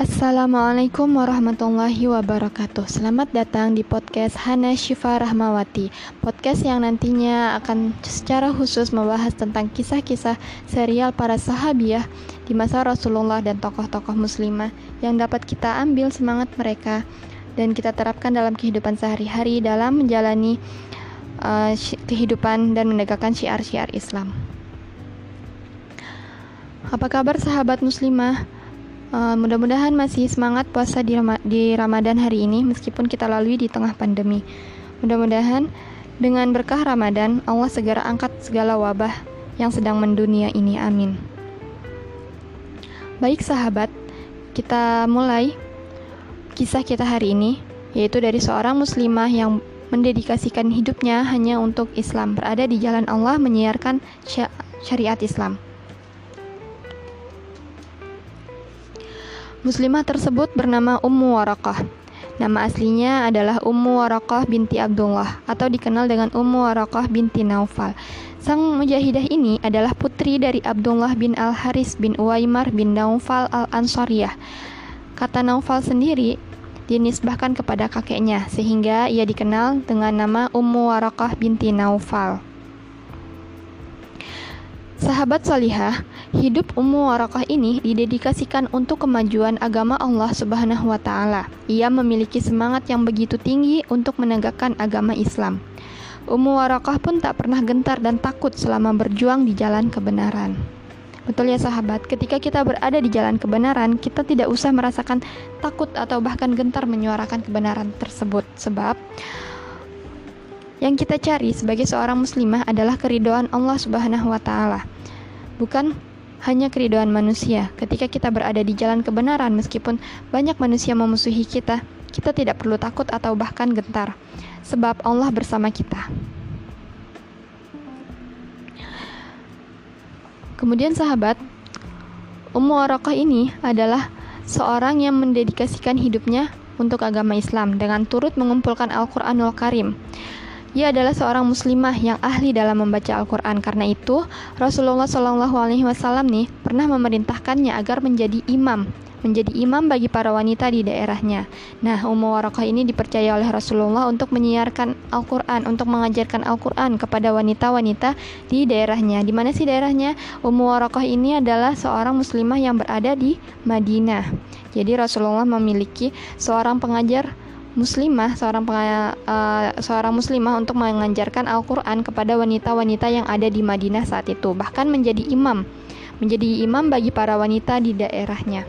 Assalamualaikum warahmatullahi wabarakatuh. Selamat datang di podcast Hana Syifa Rahmawati. Podcast yang nantinya akan secara khusus membahas tentang kisah-kisah serial para sahabiah Di masa Rasulullah dan tokoh-tokoh muslimah Yang dapat kita ambil semangat mereka Dan kita terapkan dalam kehidupan sehari-hari Dalam menjalani uh, kehidupan dan menegakkan syiar-syiar Islam. Apa kabar sahabat muslimah? Uh, mudah-mudahan masih semangat puasa di, Ram di Ramadan hari ini meskipun kita lalui di tengah pandemi. Mudah-mudahan dengan berkah Ramadan Allah segera angkat segala wabah yang sedang mendunia ini. Amin. Baik sahabat, kita mulai kisah kita hari ini yaitu dari seorang muslimah yang mendedikasikan hidupnya hanya untuk Islam, berada di jalan Allah menyiarkan syariat Islam. Muslimah tersebut bernama Ummu Warakah. Nama aslinya adalah Ummu Warakah binti Abdullah atau dikenal dengan Ummu Warakah binti Naufal. Sang mujahidah ini adalah putri dari Abdullah bin Al-Haris bin Uwaimar bin Naufal Al-Ansariyah. Kata Naufal sendiri dinisbahkan kepada kakeknya sehingga ia dikenal dengan nama Ummu Warakah binti Naufal. Sahabat salihah, hidup Ummu Warakah ini didedikasikan untuk kemajuan agama Allah Subhanahu wa taala. Ia memiliki semangat yang begitu tinggi untuk menegakkan agama Islam. Ummu Warakah pun tak pernah gentar dan takut selama berjuang di jalan kebenaran. Betul ya sahabat, ketika kita berada di jalan kebenaran, kita tidak usah merasakan takut atau bahkan gentar menyuarakan kebenaran tersebut sebab yang kita cari sebagai seorang muslimah adalah keridoan Allah Subhanahu wa taala. Bukan hanya keridoan manusia. Ketika kita berada di jalan kebenaran meskipun banyak manusia memusuhi kita, kita tidak perlu takut atau bahkan gentar sebab Allah bersama kita. Kemudian sahabat, Ummu Warakah ini adalah seorang yang mendedikasikan hidupnya untuk agama Islam dengan turut mengumpulkan Al-Qur'anul Karim ia adalah seorang muslimah yang ahli dalam membaca Al-Quran. Karena itu, Rasulullah Shallallahu Alaihi Wasallam nih pernah memerintahkannya agar menjadi imam, menjadi imam bagi para wanita di daerahnya. Nah, Ummu Warakah ini dipercaya oleh Rasulullah untuk menyiarkan Al-Quran, untuk mengajarkan Al-Quran kepada wanita-wanita di daerahnya. Di mana sih daerahnya? Ummu Warakah ini adalah seorang muslimah yang berada di Madinah. Jadi Rasulullah memiliki seorang pengajar muslimah seorang uh, seorang muslimah untuk mengajarkan Al-Qur'an kepada wanita-wanita yang ada di Madinah saat itu bahkan menjadi imam menjadi imam bagi para wanita di daerahnya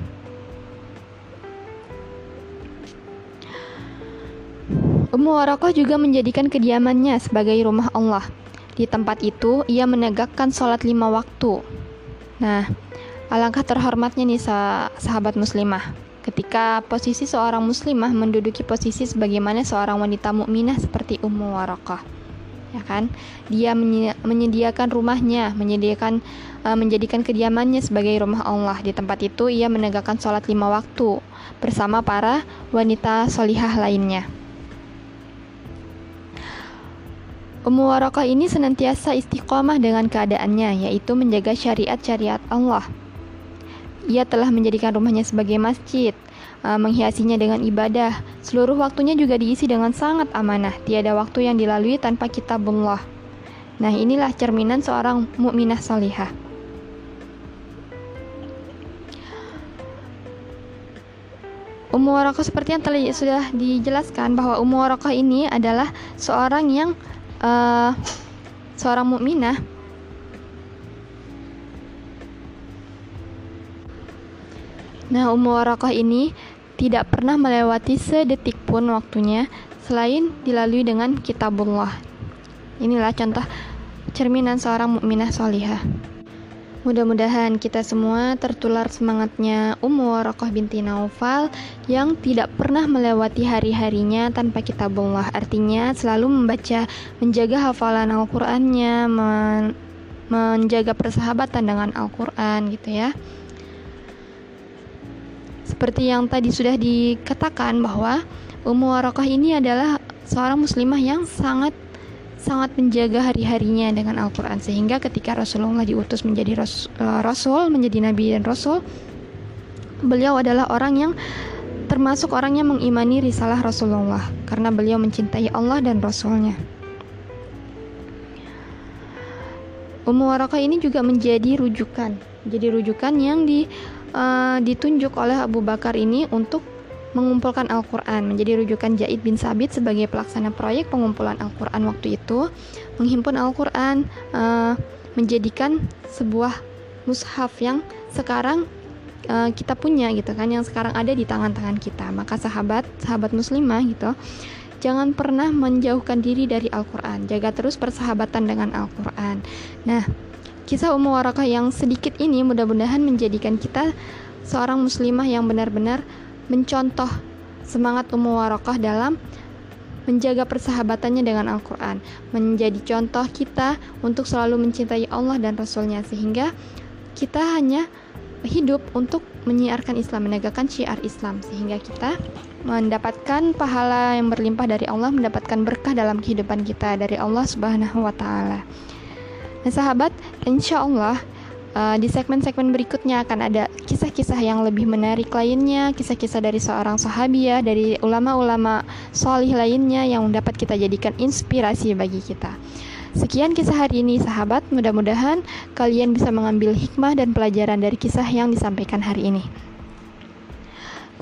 Ummu Warokoh juga menjadikan kediamannya sebagai rumah Allah. Di tempat itu, ia menegakkan sholat lima waktu. Nah, alangkah terhormatnya nih sahabat muslimah ketika posisi seorang muslimah menduduki posisi sebagaimana seorang wanita mukminah seperti Ummu Warakah ya kan? Dia menyediakan rumahnya menyediakan uh, menjadikan kediamannya sebagai rumah Allah. Di tempat itu ia menegakkan sholat lima waktu bersama para wanita solihah lainnya. Ummu Warakah ini senantiasa istiqomah dengan keadaannya, yaitu menjaga syariat-syariat Allah ia telah menjadikan rumahnya sebagai masjid, uh, menghiasinya dengan ibadah. Seluruh waktunya juga diisi dengan sangat amanah. Tiada waktu yang dilalui tanpa kitabullah. Nah, inilah cerminan seorang mukminah salihah. Ummu Warakah seperti yang telah sudah dijelaskan bahwa Ummu Warakah ini adalah seorang yang uh, seorang mukminah Nah, Ummu Warakah ini tidak pernah melewati sedetik pun waktunya selain dilalui dengan kitabullah. Inilah contoh cerminan seorang mukminah solihah. Mudah-mudahan kita semua tertular semangatnya Ummu Warakah binti Naufal yang tidak pernah melewati hari-harinya tanpa kitabullah. Artinya selalu membaca, menjaga hafalan Al-Qur'annya, men menjaga persahabatan dengan Al-Qur'an gitu ya. Seperti yang tadi sudah dikatakan bahwa Ummu Warakah ini adalah seorang muslimah yang sangat sangat menjaga hari-harinya dengan Al-Quran. Sehingga ketika Rasulullah diutus menjadi uh, Rasul menjadi Nabi dan Rasul beliau adalah orang yang termasuk orang yang mengimani risalah Rasulullah. Karena beliau mencintai Allah dan Rasulnya. Ummu Warakah ini juga menjadi rujukan, jadi rujukan yang di, uh, ditunjuk oleh Abu Bakar ini untuk mengumpulkan Al-Quran menjadi rujukan Jaid bin Sabit sebagai pelaksana proyek pengumpulan Al-Quran waktu itu menghimpun Al-Quran uh, menjadikan sebuah mushaf yang sekarang uh, kita punya gitu kan yang sekarang ada di tangan-tangan kita. Maka sahabat sahabat muslimah gitu jangan pernah menjauhkan diri dari Al-Quran. Jaga terus persahabatan dengan Al-Quran. Nah kisah Ummu Warakah yang sedikit ini mudah-mudahan menjadikan kita seorang muslimah yang benar-benar mencontoh semangat Ummu Warokoh dalam menjaga persahabatannya dengan Al-Quran menjadi contoh kita untuk selalu mencintai Allah dan Rasulnya sehingga kita hanya hidup untuk menyiarkan Islam, menegakkan syiar Islam sehingga kita mendapatkan pahala yang berlimpah dari Allah, mendapatkan berkah dalam kehidupan kita dari Allah Subhanahu wa taala. Nah, sahabat, insya Allah Uh, di segmen-segmen berikutnya akan ada kisah-kisah yang lebih menarik lainnya, kisah-kisah dari seorang sahabiah, dari ulama-ulama solih lainnya yang dapat kita jadikan inspirasi bagi kita. Sekian kisah hari ini sahabat, mudah-mudahan kalian bisa mengambil hikmah dan pelajaran dari kisah yang disampaikan hari ini.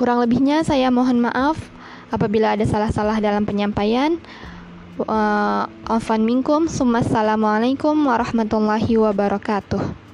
Kurang lebihnya saya mohon maaf apabila ada salah-salah dalam penyampaian. Uh, Afan minkum, Assalamualaikum warahmatullahi wabarakatuh.